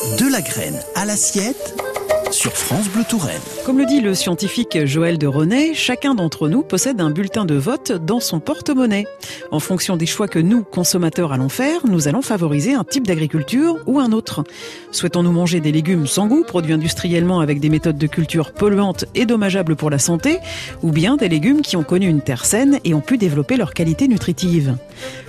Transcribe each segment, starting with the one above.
De la graine à l'assiette sur France Bleu Touraine. Comme le dit le scientifique Joël de René, chacun d'entre nous possède un bulletin de vote dans son porte-monnaie. En fonction des choix que nous, consommateurs, allons faire, nous allons favoriser un type d'agriculture ou un autre. Souhaitons-nous manger des légumes sans goût, produits industriellement avec des méthodes de culture polluantes et dommageables pour la santé, ou bien des légumes qui ont connu une terre saine et ont pu développer leurs qualités nutritives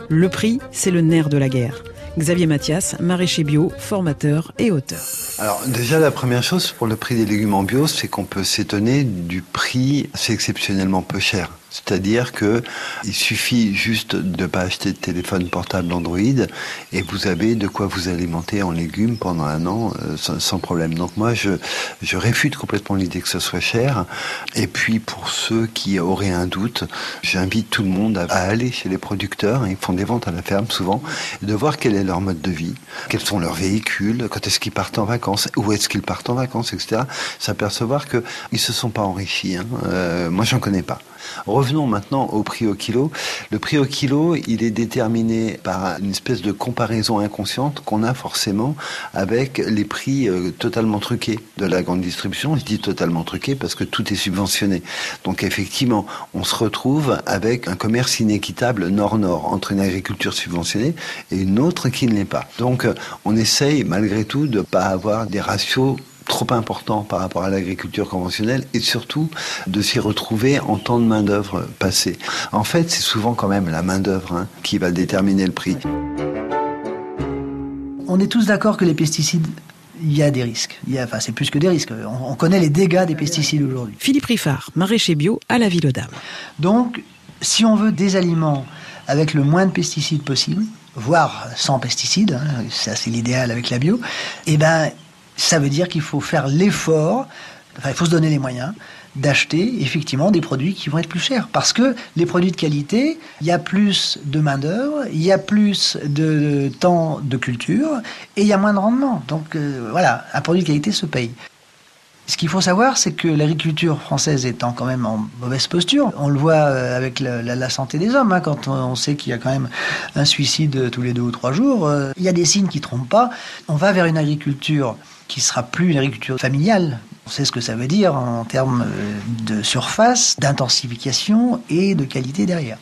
Le prix, c'est le nerf de la guerre. Xavier Mathias, maraîcher bio, formateur et auteur. Alors déjà la première chose pour le prix des légumes en bio, c'est qu'on peut s'étonner du prix, c'est exceptionnellement peu cher. C'est-à-dire que il suffit juste de pas acheter de téléphone portable Android et vous avez de quoi vous alimenter en légumes pendant un an euh, sans, problème. Donc moi je, je réfute complètement l'idée que ce soit cher. Et puis pour ceux qui auraient un doute, j'invite tout le monde à, aller chez les producteurs, ils font des ventes à la ferme souvent, de voir quel est leur mode de vie, quels sont leurs véhicules, quand est-ce qu'ils partent en vacances, où est-ce qu'ils partent en vacances, etc. S'apercevoir que ils se sont pas enrichis. Hein. Euh, moi j'en connais pas. Revenons maintenant au prix au kilo. Le prix au kilo, il est déterminé par une espèce de comparaison inconsciente qu'on a forcément avec les prix euh, totalement truqués de la grande distribution. Je dis totalement truqués parce que tout est subventionné. Donc effectivement, on se retrouve avec un commerce inéquitable nord-nord entre une agriculture subventionnée et une autre qui ne l'est pas. Donc euh, on essaye malgré tout de ne pas avoir des ratios trop important par rapport à l'agriculture conventionnelle et surtout de s'y retrouver en temps de main-d'œuvre passée. En fait, c'est souvent quand même la main-d'œuvre hein, qui va déterminer le prix. On est tous d'accord que les pesticides il y a des risques. Il y a, enfin, c'est plus que des risques. On, connaît les dégâts des pesticides aujourd'hui. Philippe Riffard, maraîcher bio à la Ville aux Dames. Donc, si on veut des aliments avec le moins de pesticides possible, voire sans pesticides, hein, ça c'est l'idéal avec la bio, eh ben, ça veut dire qu'il faut faire l'effort, enfin, il faut se donner les moyens d'acheter effectivement des produits qui vont être plus chers. Parce que les produits de qualité, il y a plus de main-d'œuvre, il y a plus de temps de culture et il y a moins de rendement. Donc euh, voilà, un produit de qualité se paye. Ce qu'il faut savoir, c'est que l'agriculture française étant quand même en mauvaise posture, on le voit euh, avec la, santé des hommes, hein, quand on, sait qu'il y a quand même un suicide tous les deux ou trois jours, euh, il y a des signes qui ne trompent pas. On va vers une agriculture qui sera plus une agriculture familiale. On sait ce que ça veut dire en termes euh, de surface, d'intensification et de qualité derrière.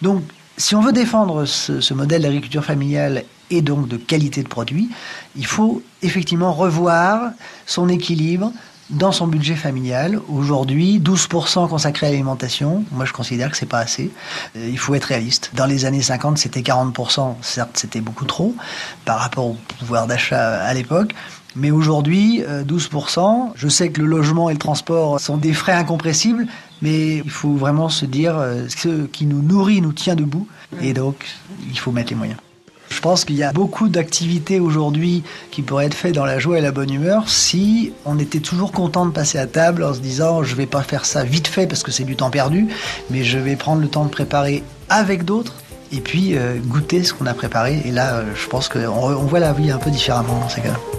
Donc, si on veut défendre ce, modèle d'agriculture familiale et donc de qualité de produit, il faut effectivement revoir son équilibre dans son budget familial. Aujourd'hui, 12% consacré à l'alimentation. Moi, je considère que c'est pas assez. Euh, il faut être réaliste. Dans les années 50, c'était 40%. Certes, c'était beaucoup trop par rapport au pouvoir d'achat à l'époque. Mais aujourd'hui, 12%, euh, je sais que le logement et le transport sont des frais incompressibles, mais il faut vraiment se dire, euh, ce qui nous nourrit nous tient debout, et donc il faut mettre les moyens. Je pense qu'il y a beaucoup d'activités aujourd'hui qui pourraient être faites dans la joie et la bonne humeur si on était toujours content de passer à table en se disant je vais pas faire ça vite fait parce que c'est du temps perdu, mais je vais prendre le temps de préparer avec d'autres et puis euh, goûter ce qu'on a préparé. Et là, je pense qu'on on voit la vie un peu différemment dans ces cas-là.